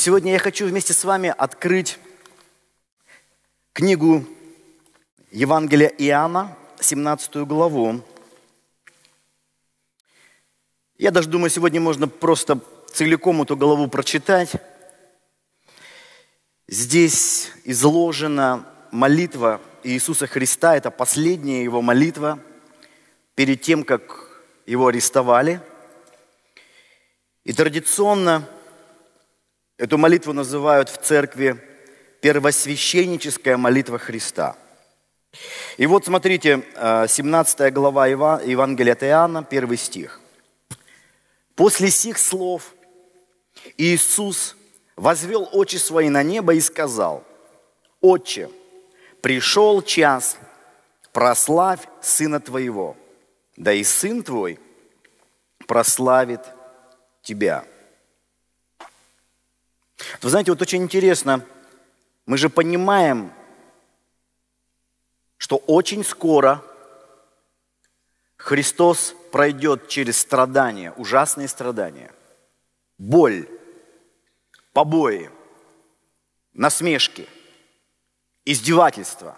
сегодня я хочу вместе с вами открыть книгу Евангелия Иоанна, 17 главу. Я даже думаю, сегодня можно просто целиком эту главу прочитать. Здесь изложена молитва Иисуса Христа, это последняя его молитва перед тем, как его арестовали. И традиционно эту молитву называют в церкви первосвященническая молитва Христа. И вот смотрите, 17 э, глава Евангелия от Иоанна, первый стих. После сих слов Иисус возвел очи свои на небо и сказал, «Отче, пришел час, прославь Сына Твоего, да и Сын Твой прославит Тебя». Вы знаете, вот очень интересно, мы же понимаем, что очень скоро Христос пройдет через страдания, ужасные страдания, боль, побои, насмешки, издевательства.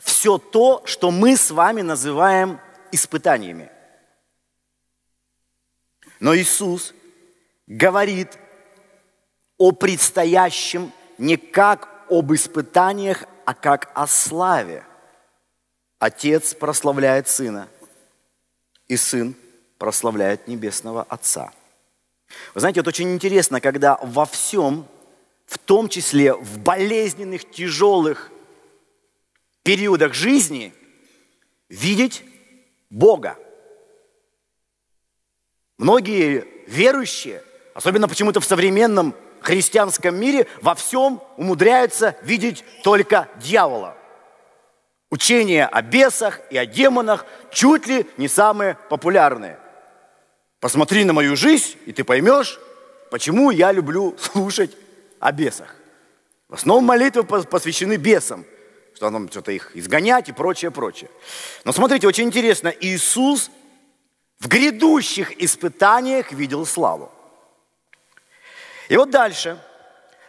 Все то, что мы с вами называем испытаниями. Но Иисус говорит о предстоящем не как об испытаниях, а как о славе. Отец прославляет Сына, и Сын прославляет Небесного Отца. Вы знаете, это очень интересно, когда во всем, в том числе в болезненных, тяжелых периодах жизни, видеть Бога. Многие верующие, особенно почему-то в современном христианском мире во всем умудряются видеть только дьявола. Учения о бесах и о демонах чуть ли не самые популярные. Посмотри на мою жизнь, и ты поймешь, почему я люблю слушать о бесах. В основном молитвы посвящены бесам, что нам что-то их изгонять и прочее, прочее. Но смотрите, очень интересно, Иисус в грядущих испытаниях видел славу. И вот дальше.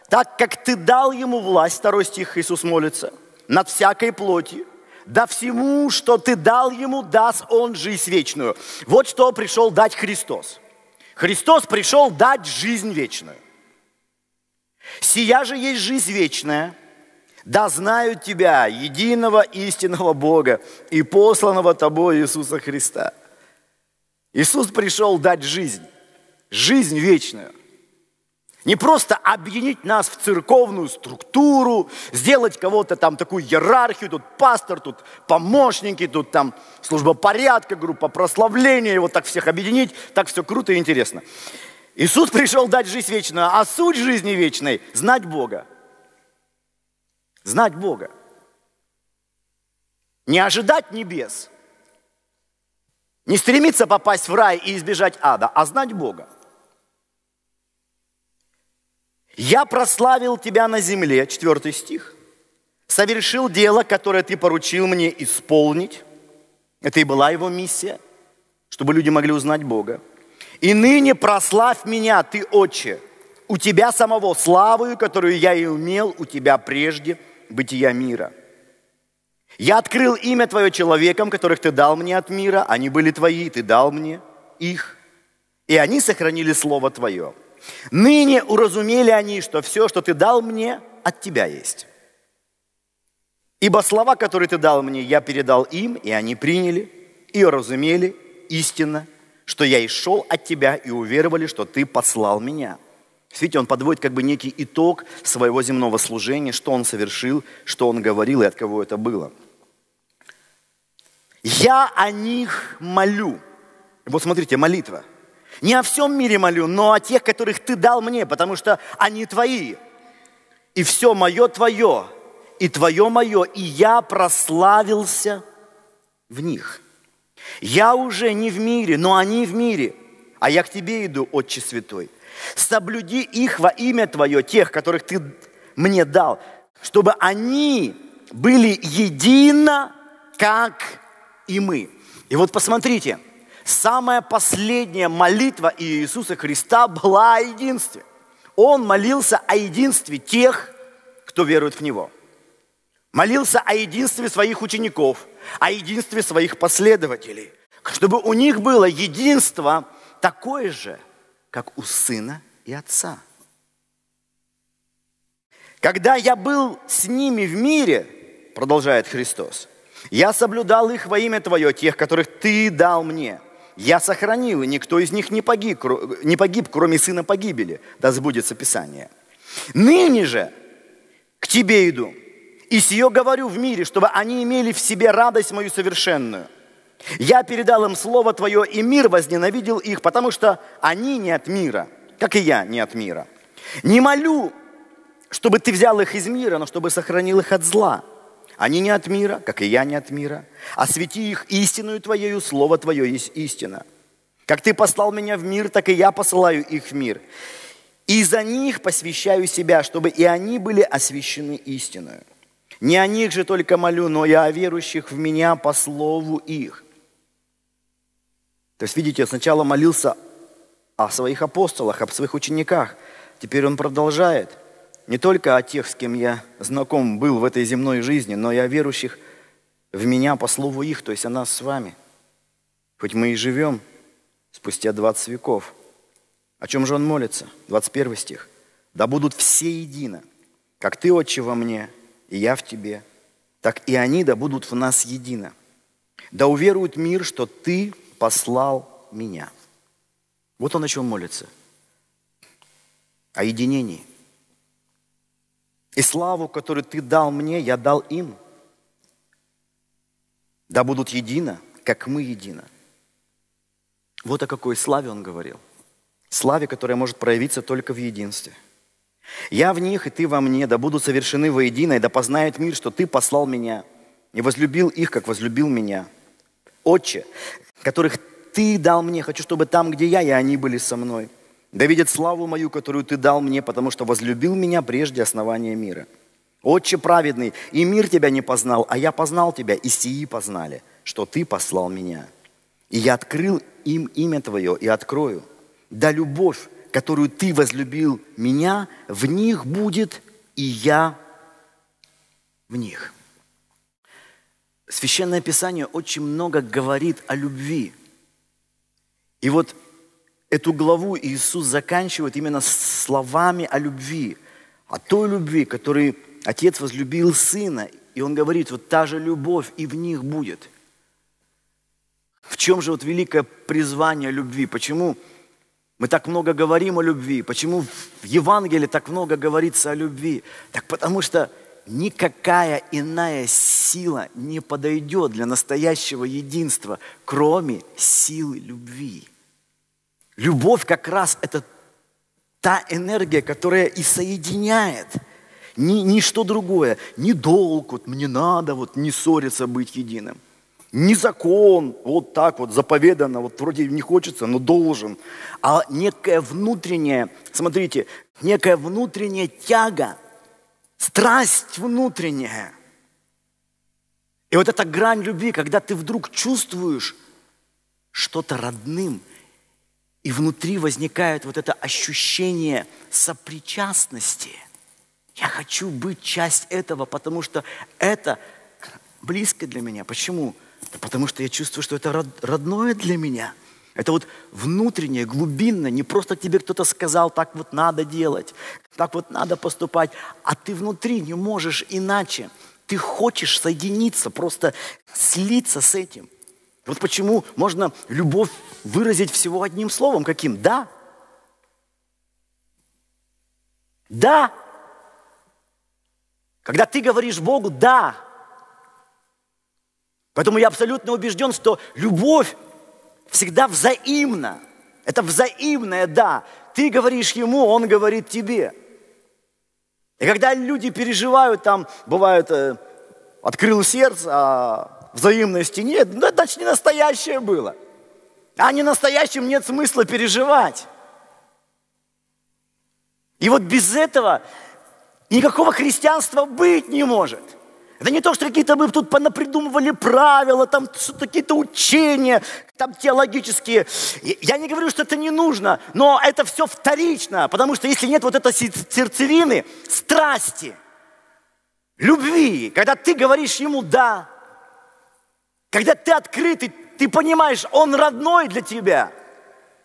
Так как ты дал ему власть, второй стих Иисус молится, над всякой плотью, да всему, что ты дал ему, даст он жизнь вечную. Вот что пришел дать Христос. Христос пришел дать жизнь вечную. Сия же есть жизнь вечная, да знают тебя, единого истинного Бога и посланного тобой Иисуса Христа. Иисус пришел дать жизнь, жизнь вечную. Не просто объединить нас в церковную структуру, сделать кого-то там такую иерархию, тут пастор, тут помощники, тут там служба порядка, группа прославления, и вот так всех объединить, так все круто и интересно. Иисус пришел дать жизнь вечную, а суть жизни вечной – знать Бога. Знать Бога. Не ожидать небес, не стремиться попасть в рай и избежать ада, а знать Бога. «Я прославил тебя на земле», четвертый стих, «совершил дело, которое ты поручил мне исполнить». Это и была его миссия, чтобы люди могли узнать Бога. «И ныне прославь меня, ты, Отче, у тебя самого славою, которую я и умел у тебя прежде бытия мира. Я открыл имя Твое человекам, которых Ты дал мне от мира, они были Твои, Ты дал мне их, и они сохранили Слово Твое». Ныне уразумели они, что все, что ты дал мне, от тебя есть. Ибо слова, которые ты дал мне, я передал им, и они приняли, и уразумели истинно, что я и шел от тебя, и уверовали, что ты послал меня. Видите, он подводит как бы некий итог своего земного служения, что он совершил, что он говорил и от кого это было. Я о них молю. Вот смотрите, молитва – не о всем мире молю, но о тех, которых ты дал мне, потому что они твои. И все мое твое, и твое мое, и я прославился в них. Я уже не в мире, но они в мире, а я к тебе иду, Отче Святой. Соблюди их во имя Твое, тех, которых Ты мне дал, чтобы они были едино, как и мы. И вот посмотрите – Самая последняя молитва Иисуса Христа была о единстве. он молился о единстве тех, кто верует в Него. Молился о единстве своих учеников, о единстве своих последователей, чтобы у них было единство такое же, как у сына и отца. Когда я был с ними в мире, продолжает Христос, я соблюдал их во имя Твое, тех, которых Ты дал мне. Я сохранил, и никто из них не погиб, не погиб, кроме сына погибели. Да сбудется Писание. Ныне же к Тебе иду, и сие говорю в мире, чтобы они имели в себе радость мою совершенную. Я передал им Слово Твое, и мир возненавидел их, потому что они не от мира, как и я не от мира. Не молю чтобы ты взял их из мира, но чтобы сохранил их от зла. Они не от мира, как и я не от мира. Освети их истинную Твоею, Слово Твое есть истина. Как Ты послал меня в мир, так и я посылаю их в мир. И за них посвящаю себя, чтобы и они были освящены истиною. Не о них же только молю, но и о верующих в меня по слову их. То есть, видите, сначала молился о своих апостолах, об своих учениках. Теперь он продолжает – не только о тех, с кем я знаком был в этой земной жизни, но и о верующих в меня по слову их, то есть о нас с вами. Хоть мы и живем спустя 20 веков. О чем же он молится? 21 стих. «Да будут все едино, как ты, Отче, во мне, и я в тебе, так и они да будут в нас едино. Да уверует мир, что ты послал меня». Вот он о чем молится. О единении – и славу, которую ты дал мне, я дал им. Да будут едино, как мы едино. Вот о какой славе он говорил. Славе, которая может проявиться только в единстве. Я в них, и ты во мне, да будут совершены воедино, и да познает мир, что ты послал меня, и возлюбил их, как возлюбил меня. Отче, которых ты дал мне, хочу, чтобы там, где я, и они были со мной – да видят славу мою, которую ты дал мне, потому что возлюбил меня прежде основания мира. Отче праведный, и мир тебя не познал, а я познал тебя, и сии познали, что ты послал меня. И я открыл им имя твое и открою. Да любовь, которую ты возлюбил меня, в них будет, и я в них. Священное Писание очень много говорит о любви. И вот эту главу Иисус заканчивает именно словами о любви, о той любви, которой Отец возлюбил Сына. И Он говорит, вот та же любовь и в них будет. В чем же вот великое призвание любви? Почему мы так много говорим о любви? Почему в Евангелии так много говорится о любви? Так потому что никакая иная сила не подойдет для настоящего единства, кроме силы любви. Любовь как раз это та энергия, которая и соединяет. Ни, ничто другое, ни долг, вот мне надо вот не ссориться, быть единым. Не закон, вот так вот заповедано, вот вроде не хочется, но должен. А некая внутренняя, смотрите, некая внутренняя тяга, страсть внутренняя. И вот эта грань любви, когда ты вдруг чувствуешь что-то родным – и внутри возникает вот это ощущение сопричастности. Я хочу быть часть этого, потому что это близко для меня. Почему? Да потому что я чувствую, что это родное для меня. Это вот внутреннее, глубинное, не просто тебе кто-то сказал, так вот надо делать, так вот надо поступать, а ты внутри не можешь иначе. Ты хочешь соединиться, просто слиться с этим. Вот почему можно любовь выразить всего одним словом. Каким? Да. Да. Когда ты говоришь Богу «да», Поэтому я абсолютно убежден, что любовь всегда взаимна. Это взаимное «да». Ты говоришь ему, он говорит тебе. И когда люди переживают, там бывает, э, открыл сердце, а взаимности нет, ну, это не настоящее было. А не настоящим нет смысла переживать. И вот без этого никакого христианства быть не может. Это не то, что какие-то мы тут понапридумывали правила, там какие-то учения, там теологические. Я не говорю, что это не нужно, но это все вторично, потому что если нет вот этой сердцевины, страсти, любви, когда ты говоришь ему «да», когда ты открытый, ты понимаешь, он родной для тебя,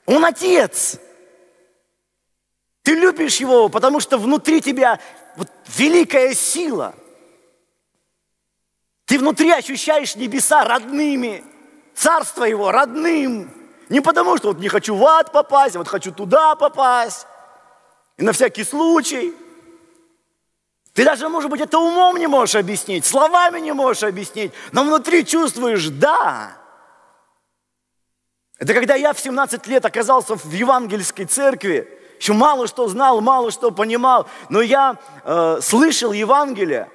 он отец. Ты любишь его, потому что внутри тебя вот великая сила – ты внутри ощущаешь небеса родными, царство его родным. Не потому, что вот не хочу в ад попасть, а вот хочу туда попасть. И на всякий случай. Ты даже, может быть, это умом не можешь объяснить, словами не можешь объяснить, но внутри чувствуешь «да». Это когда я в 17 лет оказался в евангельской церкви, еще мало что знал, мало что понимал, но я э, слышал Евангелие,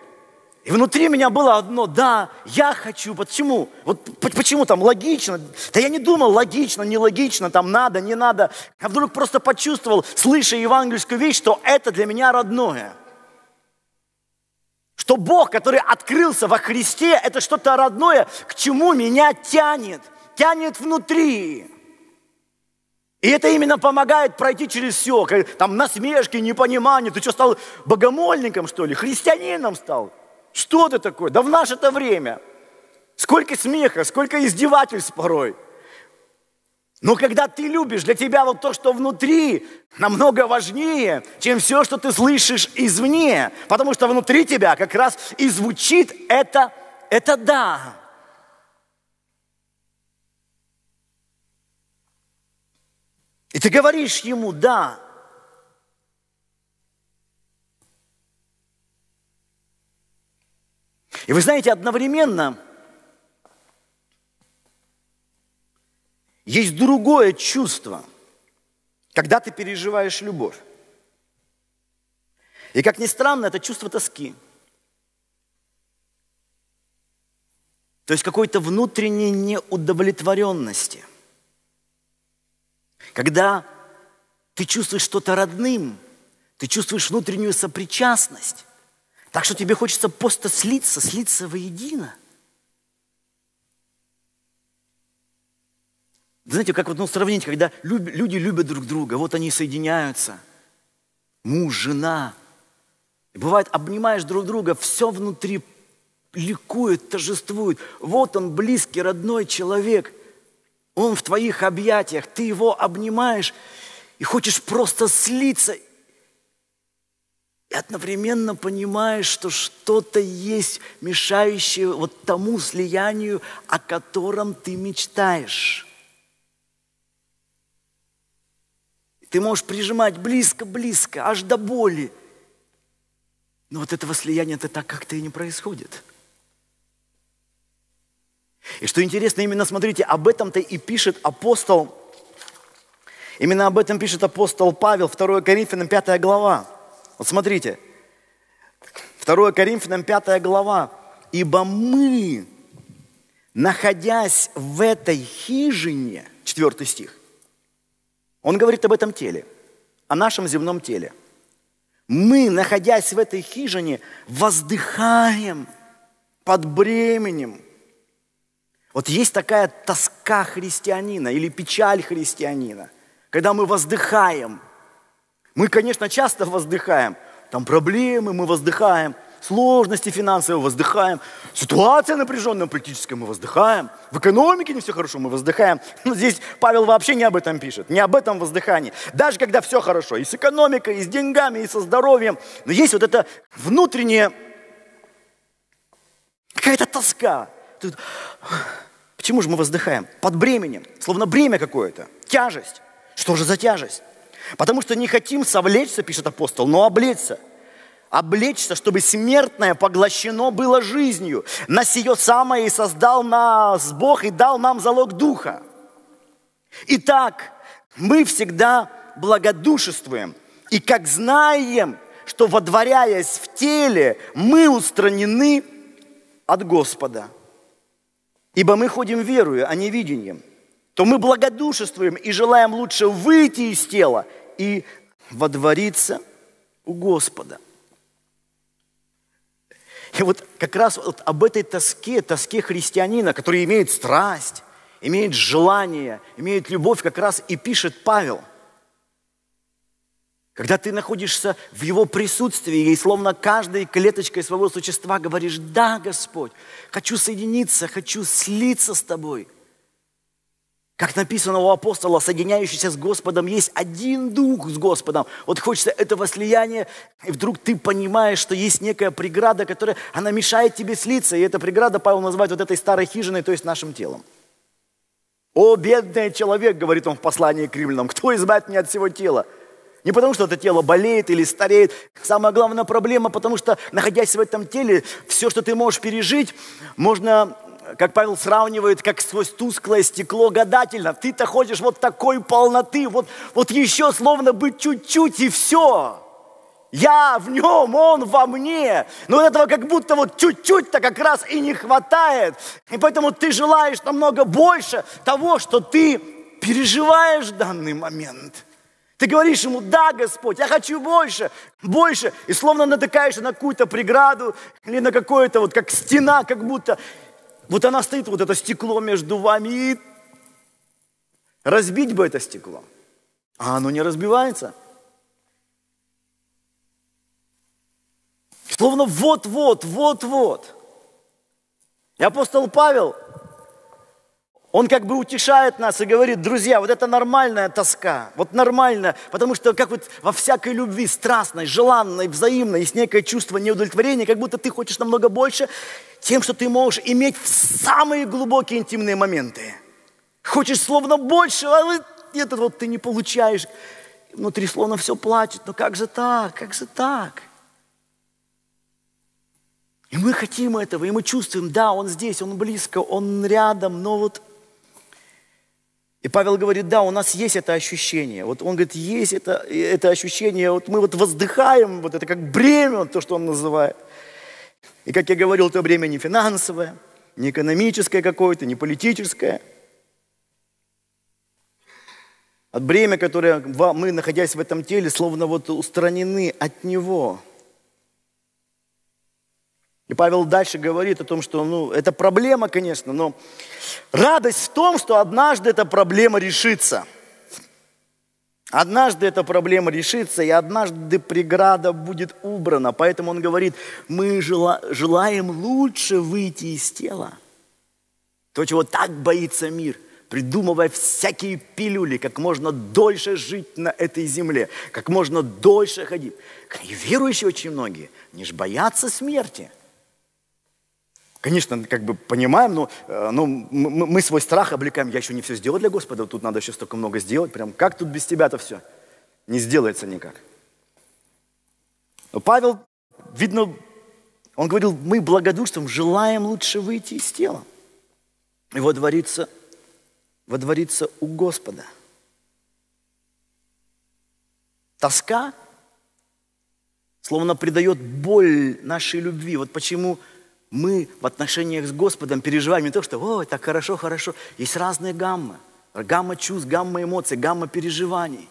и внутри меня было одно, да, я хочу. Почему? Вот почему там логично? Да я не думал логично, нелогично, там надо, не надо. А вдруг просто почувствовал, слыша евангельскую вещь, что это для меня родное. Что Бог, который открылся во Христе, это что-то родное, к чему меня тянет. Тянет внутри. И это именно помогает пройти через все. Там насмешки, непонимание. Ты что, стал богомольником, что ли? Христианином стал? Что ты такое? Да в наше-то время. Сколько смеха, сколько издевательств порой. Но когда ты любишь, для тебя вот то, что внутри, намного важнее, чем все, что ты слышишь извне. Потому что внутри тебя как раз и звучит это, это да. И ты говоришь ему «да». И вы знаете, одновременно есть другое чувство, когда ты переживаешь любовь. И как ни странно, это чувство тоски. То есть какой-то внутренней неудовлетворенности. Когда ты чувствуешь что-то родным, ты чувствуешь внутреннюю сопричастность, так что тебе хочется просто слиться, слиться воедино. Знаете, как вот ну, сравнить, когда люди любят друг друга, вот они соединяются, муж, жена. И бывает, обнимаешь друг друга, все внутри ликует, торжествует. Вот он, близкий, родной человек. Он в твоих объятиях, ты его обнимаешь и хочешь просто слиться и одновременно понимаешь, что что-то есть, мешающее вот тому слиянию, о котором ты мечтаешь. Ты можешь прижимать близко-близко, аж до боли. Но вот этого слияния-то так как-то и не происходит. И что интересно, именно смотрите, об этом-то и пишет апостол, именно об этом пишет апостол Павел, 2 Коринфянам 5 глава. Вот смотрите, 2 Коринфянам 5 глава. «Ибо мы, находясь в этой хижине», 4 стих, он говорит об этом теле, о нашем земном теле. Мы, находясь в этой хижине, воздыхаем под бременем. Вот есть такая тоска христианина или печаль христианина, когда мы воздыхаем – мы, конечно, часто воздыхаем. Там проблемы, мы воздыхаем. Сложности финансовые воздыхаем. Ситуация напряженная политическая, мы воздыхаем. В экономике не все хорошо, мы воздыхаем. Но здесь Павел вообще не об этом пишет, не об этом воздыхании. Даже когда все хорошо, и с экономикой, и с деньгами, и со здоровьем. Но есть вот это внутренняя какая-то тоска. Тут... Почему же мы воздыхаем? Под бременем, словно бремя какое-то, тяжесть. Что же за тяжесть? Потому что не хотим совлечься, пишет апостол, но облечься. Облечься, чтобы смертное поглощено было жизнью. На сие самое и создал нас Бог и дал нам залог духа. Итак, мы всегда благодушествуем. И как знаем, что водворяясь в теле, мы устранены от Господа. Ибо мы ходим верою, а не видением то мы благодушествуем и желаем лучше выйти из тела и водвориться у Господа. И вот как раз вот об этой тоске, тоске христианина, который имеет страсть, имеет желание, имеет любовь, как раз и пишет Павел. Когда ты находишься в Его присутствии и словно каждой клеточкой своего существа говоришь, да, Господь, хочу соединиться, хочу слиться с Тобой – как написано у апостола, соединяющийся с Господом, есть один дух с Господом. Вот хочется этого слияния, и вдруг ты понимаешь, что есть некая преграда, которая, она мешает тебе слиться. И эта преграда Павел называет вот этой старой хижиной, то есть нашим телом. «О, бедный человек», говорит он в послании к римлянам, «кто избавит меня от всего тела?» Не потому, что это тело болеет или стареет. Самая главная проблема, потому что, находясь в этом теле, все, что ты можешь пережить, можно как Павел сравнивает, как сквозь тусклое стекло гадательно. Ты-то ходишь вот такой полноты, вот, вот еще словно бы чуть-чуть и все. Я в нем, он во мне. Но этого как будто вот чуть-чуть-то как раз и не хватает. И поэтому ты желаешь намного больше того, что ты переживаешь в данный момент. Ты говоришь ему, да, Господь, я хочу больше, больше. И словно натыкаешься на какую-то преграду или на какое-то вот как стена, как будто. Вот она стоит, вот это стекло между вами, и разбить бы это стекло. А оно не разбивается. Словно вот-вот, вот-вот. И апостол Павел, он как бы утешает нас и говорит, друзья, вот это нормальная тоска, вот нормально, потому что как вот во всякой любви, страстной, желанной, взаимной, есть некое чувство неудовлетворения, как будто ты хочешь намного больше тем, что ты можешь иметь в самые глубокие интимные моменты. Хочешь словно больше, а это вот ты не получаешь. Внутри словно все плачет, но как же так, как же так? И мы хотим этого, и мы чувствуем, да, он здесь, он близко, он рядом, но вот и Павел говорит, да, у нас есть это ощущение. Вот он говорит, есть это, это ощущение, вот мы вот воздыхаем, вот это как бремя, то, что он называет. И, как я говорил, это бремя не финансовое, не экономическое какое-то, не политическое. От бремя, которое мы, находясь в этом теле, словно вот устранены от него. И Павел дальше говорит о том, что ну, это проблема, конечно, но радость в том, что однажды эта проблема решится. Однажды эта проблема решится, и однажды преграда будет убрана. Поэтому он говорит, мы желаем лучше выйти из тела. То, чего так боится мир, придумывая всякие пилюли, как можно дольше жить на этой земле, как можно дольше ходить. И верующие очень многие, они же боятся смерти – Конечно, как бы понимаем, но, э, но мы свой страх облекаем. Я еще не все сделал для Господа, тут надо еще столько много сделать. Прям как тут без тебя-то все? Не сделается никак. Но Павел, видно, он говорил, мы благодушством желаем лучше выйти из тела и водвориться, водвориться у Господа. Тоска словно придает боль нашей любви. Вот почему мы в отношениях с Господом переживаем не то, что «Ой, так хорошо, хорошо». Есть разные гаммы. Гамма чувств, гамма эмоций, гамма переживаний.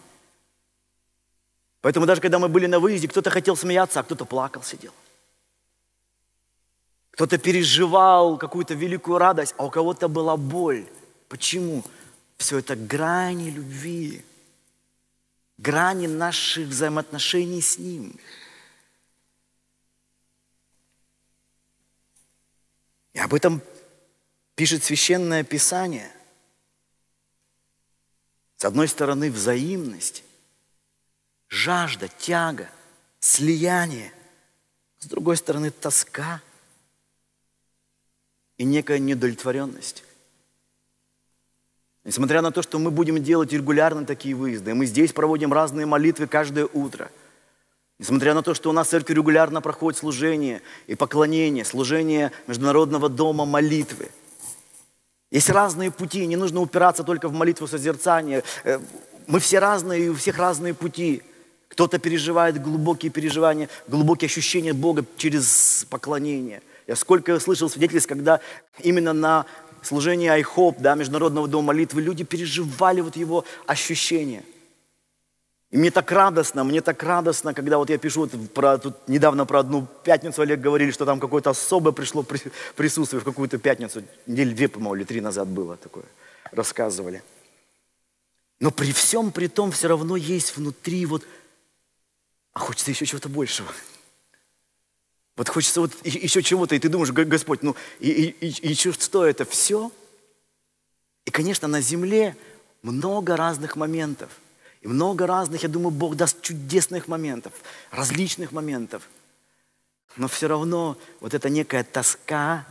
Поэтому даже когда мы были на выезде, кто-то хотел смеяться, а кто-то плакал, сидел. Кто-то переживал какую-то великую радость, а у кого-то была боль. Почему? Все это грани любви, грани наших взаимоотношений с Ним – И об этом пишет священное писание. С одной стороны, взаимность, жажда, тяга, слияние. С другой стороны, тоска и некая недовлетворенность. Несмотря на то, что мы будем делать регулярно такие выезды, мы здесь проводим разные молитвы каждое утро – Несмотря на то, что у нас в церкви регулярно проходит служение и поклонение, служение Международного дома молитвы. Есть разные пути, не нужно упираться только в молитву созерцания. Э, мы все разные, и у всех разные пути. Кто-то переживает глубокие переживания, глубокие ощущения Бога через поклонение. Я сколько слышал свидетельств, когда именно на служении IHOP, да, Международного дома молитвы, люди переживали вот его ощущения – И мне так радостно, мне так радостно, когда вот я пишу, вот про, тут недавно про одну пятницу Олег говорили, что там какое-то особое пришло при, присутствие в какую-то пятницу, недели две, по-моему, или три назад было такое, рассказывали. Но при всем при том все равно есть внутри вот, а хочется еще чего-то большего. Вот хочется вот еще чего-то, и ты думаешь, Господь, ну и, и, и, и что это все? И, конечно, на земле много разных моментов. Много разных, я думаю, Бог даст чудесных моментов, различных моментов. Но все равно вот эта некая тоска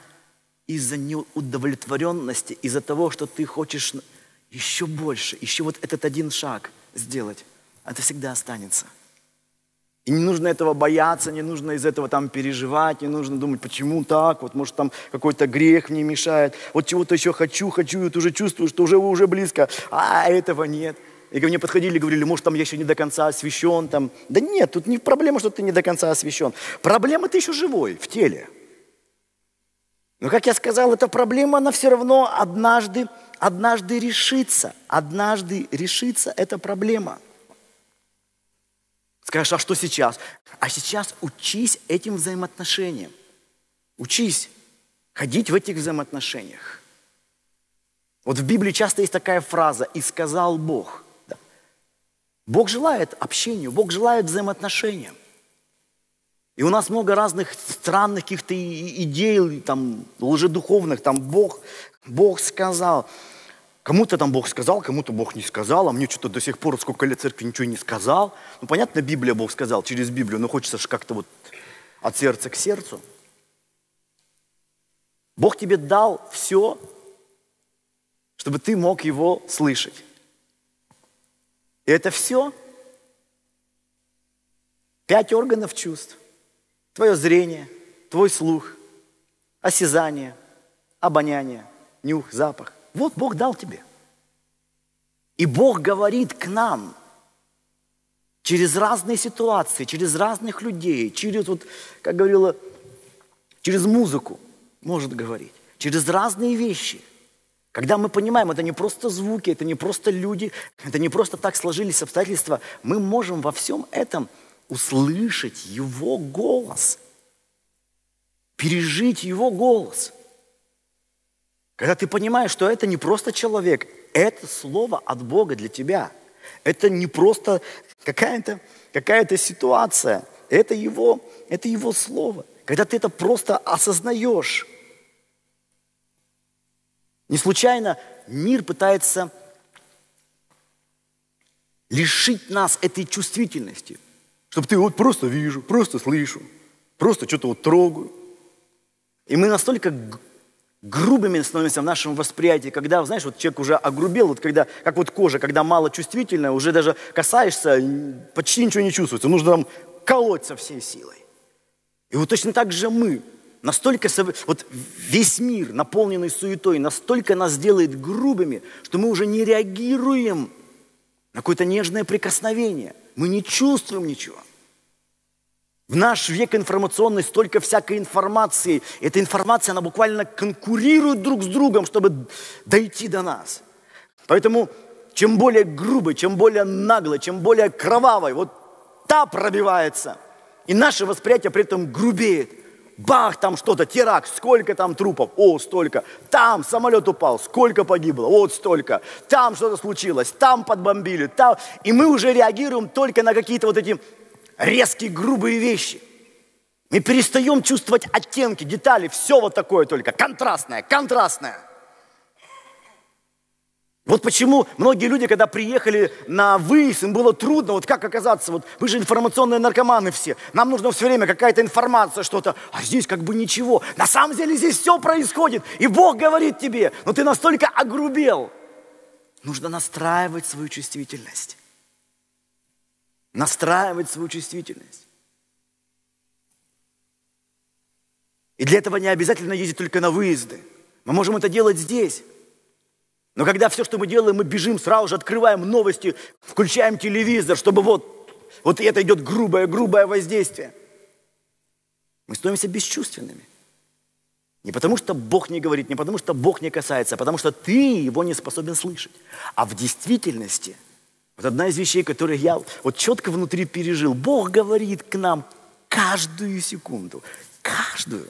из-за неудовлетворенности, из-за того, что ты хочешь еще больше, еще вот этот один шаг сделать, это всегда останется. И не нужно этого бояться, не нужно из этого там переживать, не нужно думать, почему так, вот может там какой-то грех мне мешает, вот чего-то еще хочу, хочу, и вот уже чувствую, что уже, уже близко, а этого нет. И ко мне подходили и говорили, может, там я еще не до конца освящен. Там. Да нет, тут не проблема, что ты не до конца освящен. Проблема, ты еще живой, в теле. Но, как я сказал, эта проблема, она все равно однажды, однажды решится. Однажды решится эта проблема. Скажешь, а что сейчас? А сейчас учись этим взаимоотношениям. Учись ходить в этих взаимоотношениях. Вот в Библии часто есть такая фраза «и сказал Бог». Бог желает общению, Бог желает взаимоотношения. И у нас много разных странных каких-то идей, там, лжедуховных, там Бог, Бог сказал. Кому-то там Бог сказал, кому-то Бог не сказал, а мне что-то до сих пор, сколько лет церкви, ничего не сказал. Ну, понятно, Библия Бог сказал через Библию, но хочется же как-то вот от сердца к сердцу. Бог тебе дал все, чтобы ты мог его слышать. И это все пять органов чувств. Твое зрение, твой слух, осязание, обоняние, нюх, запах. Вот Бог дал тебе. И Бог говорит к нам через разные ситуации, через разных людей, через, вот, как говорила, через музыку может говорить, через разные вещи – когда мы понимаем, это не просто звуки, это не просто люди, это не просто так сложились обстоятельства, мы можем во всем этом услышать Его голос, пережить Его голос. Когда ты понимаешь, что это не просто человек, это слово от Бога для тебя. Это не просто какая-то какая ситуация, это его, это его слово. Когда ты это просто осознаешь, не случайно мир пытается лишить нас этой чувствительности, чтобы ты вот просто вижу, просто слышу, просто что-то вот трогаю. И мы настолько грубыми становимся в нашем восприятии, когда, знаешь, вот человек уже огрубел, вот когда, как вот кожа, когда мало чувствительная, уже даже касаешься, почти ничего не чувствуется, нужно там колоть со всей силой. И вот точно так же мы – Настолько, вот весь мир, наполненный суетой, настолько нас делает грубыми, что мы уже не реагируем на какое-то нежное прикосновение. Мы не чувствуем ничего. В наш век информационный столько всякой информации. Эта информация, она буквально конкурирует друг с другом, чтобы дойти до нас. Поэтому чем более грубой, чем более наглой, чем более кровавой, вот та пробивается. И наше восприятие при этом грубеет. Бах, там что-то, теракт, сколько там трупов? О, столько. Там самолет упал, сколько погибло? Вот столько. Там что-то случилось, там подбомбили, там. И мы уже реагируем только на какие-то вот эти резкие, грубые вещи. Мы перестаем чувствовать оттенки, детали, все вот такое только, контрастное, контрастное. Вот почему многие люди, когда приехали на выезд, им было трудно, вот как оказаться, вот вы же информационные наркоманы все, нам нужно все время какая-то информация, что-то, а здесь как бы ничего. На самом деле здесь все происходит, и Бог говорит тебе, но ты настолько огрубел. Нужно настраивать свою чувствительность. Настраивать свою чувствительность. И для этого не обязательно ездить только на выезды. Мы можем это делать здесь. Но когда все, что мы делаем, мы бежим, сразу же открываем новости, включаем телевизор, чтобы вот, вот это идет грубое-грубое воздействие. Мы становимся бесчувственными. Не потому, что Бог не говорит, не потому, что Бог не касается, а потому что ты его не способен слышать. А в действительности Вот одна из вещей, которые я вот четко внутри пережил. Бог говорит к нам каждую секунду. Каждую.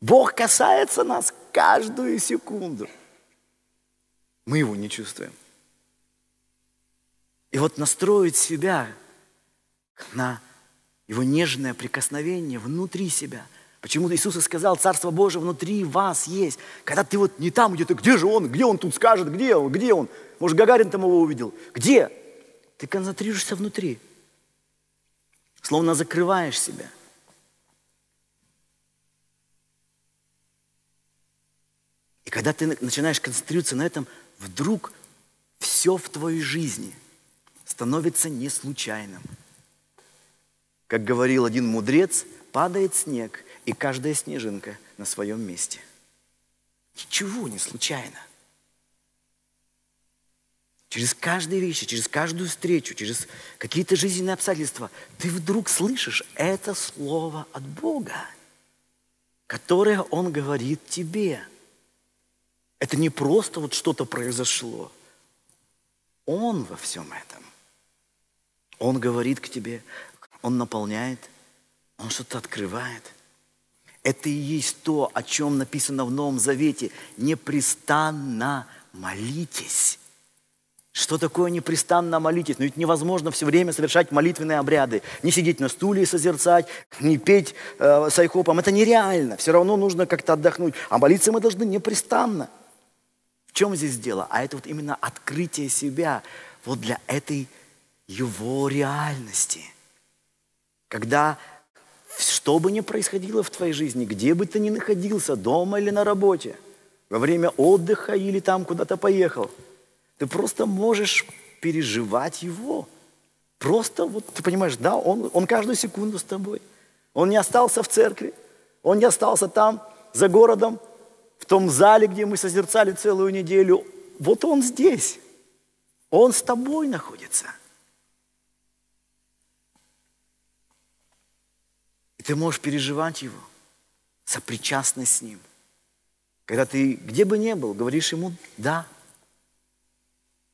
Бог касается нас каждую секунду. Мы его не чувствуем. И вот настроить себя на его нежное прикосновение внутри себя. Почему Иисус и сказал, Царство Божие внутри вас есть. Когда ты вот не там где-то, где же он, где он тут скажет, где он, где он. Может, Гагарин там его увидел. Где? Ты концентрируешься внутри. Словно закрываешь себя. И когда ты начинаешь концентрироваться на этом, вдруг все в твоей жизни становится не случайным. Как говорил один мудрец, падает снег, и каждая снежинка на своем месте. Ничего не случайно. Через каждые вещи, через каждую встречу, через какие-то жизненные обстоятельства ты вдруг слышишь это слово от Бога, которое Он говорит тебе. Это не просто вот что-то произошло. Он во всем этом. Он говорит к тебе, Он наполняет, Он что-то открывает. Это и есть то, о чем написано в Новом Завете. Непрестанно молитесь. Что такое непрестанно молитесь? Но ведь невозможно все время совершать молитвенные обряды. Не сидеть на стуле и созерцать, не петь э, с айхопом. Это нереально. Все равно нужно как-то отдохнуть. А молиться мы должны непрестанно. Чем здесь дело? А это вот именно открытие себя вот для этой его реальности. Когда что бы ни происходило в твоей жизни, где бы ты ни находился, дома или на работе, во время отдыха или там куда-то поехал, ты просто можешь переживать его. Просто вот ты понимаешь, да, он, он каждую секунду с тобой. Он не остался в церкви, он не остался там, за городом, в том зале, где мы созерцали целую неделю. Вот он здесь. Он с тобой находится – И ты можешь переживать его, сопричастность с ним. Когда ты где бы ни был, говоришь ему «да».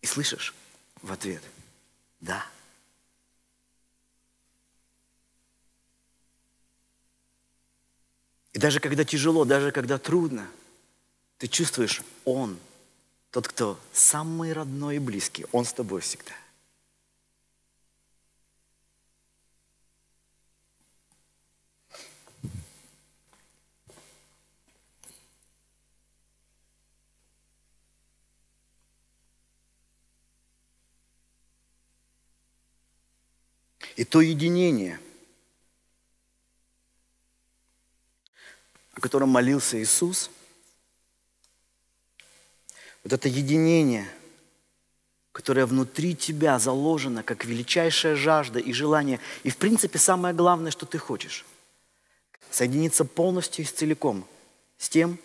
И слышишь в ответ «да». И даже когда тяжело, даже когда трудно, ты чувствуешь, Он, тот, кто самый родной и близкий, Он с тобой всегда – И то единение, о котором молился Иисус, вот это единение, которое внутри тебя заложено как величайшая жажда и желание, и в принципе самое главное, что ты хочешь, соединиться полностью и целиком с тем,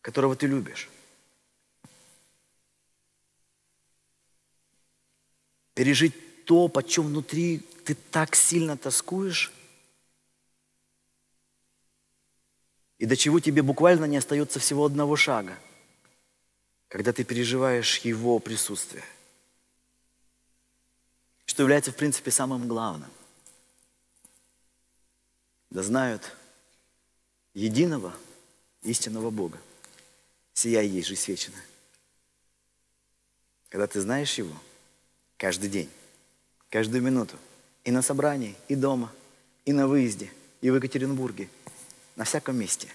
которого ты любишь. Пережить то, по чем внутри ты так сильно тоскуешь, и до чего тебе буквально не остается всего одного шага, когда ты переживаешь Его присутствие, что является, в принципе, самым главным. Да знают единого истинного Бога. Сия есть жизнь вечная. Когда ты знаешь Его каждый день, каждую минуту. И на собрании, и дома, и на выезде, и в Екатеринбурге. На всяком месте.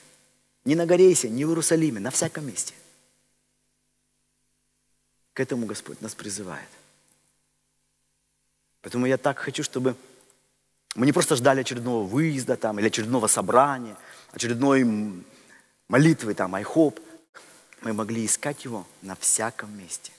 Не на Горейсе, не в Иерусалиме, на всяком месте. К этому Господь нас призывает. Поэтому я так хочу, чтобы мы не просто ждали очередного выезда там, или очередного собрания, очередной молитвы там, айхоп. Мы могли искать его на всяком месте.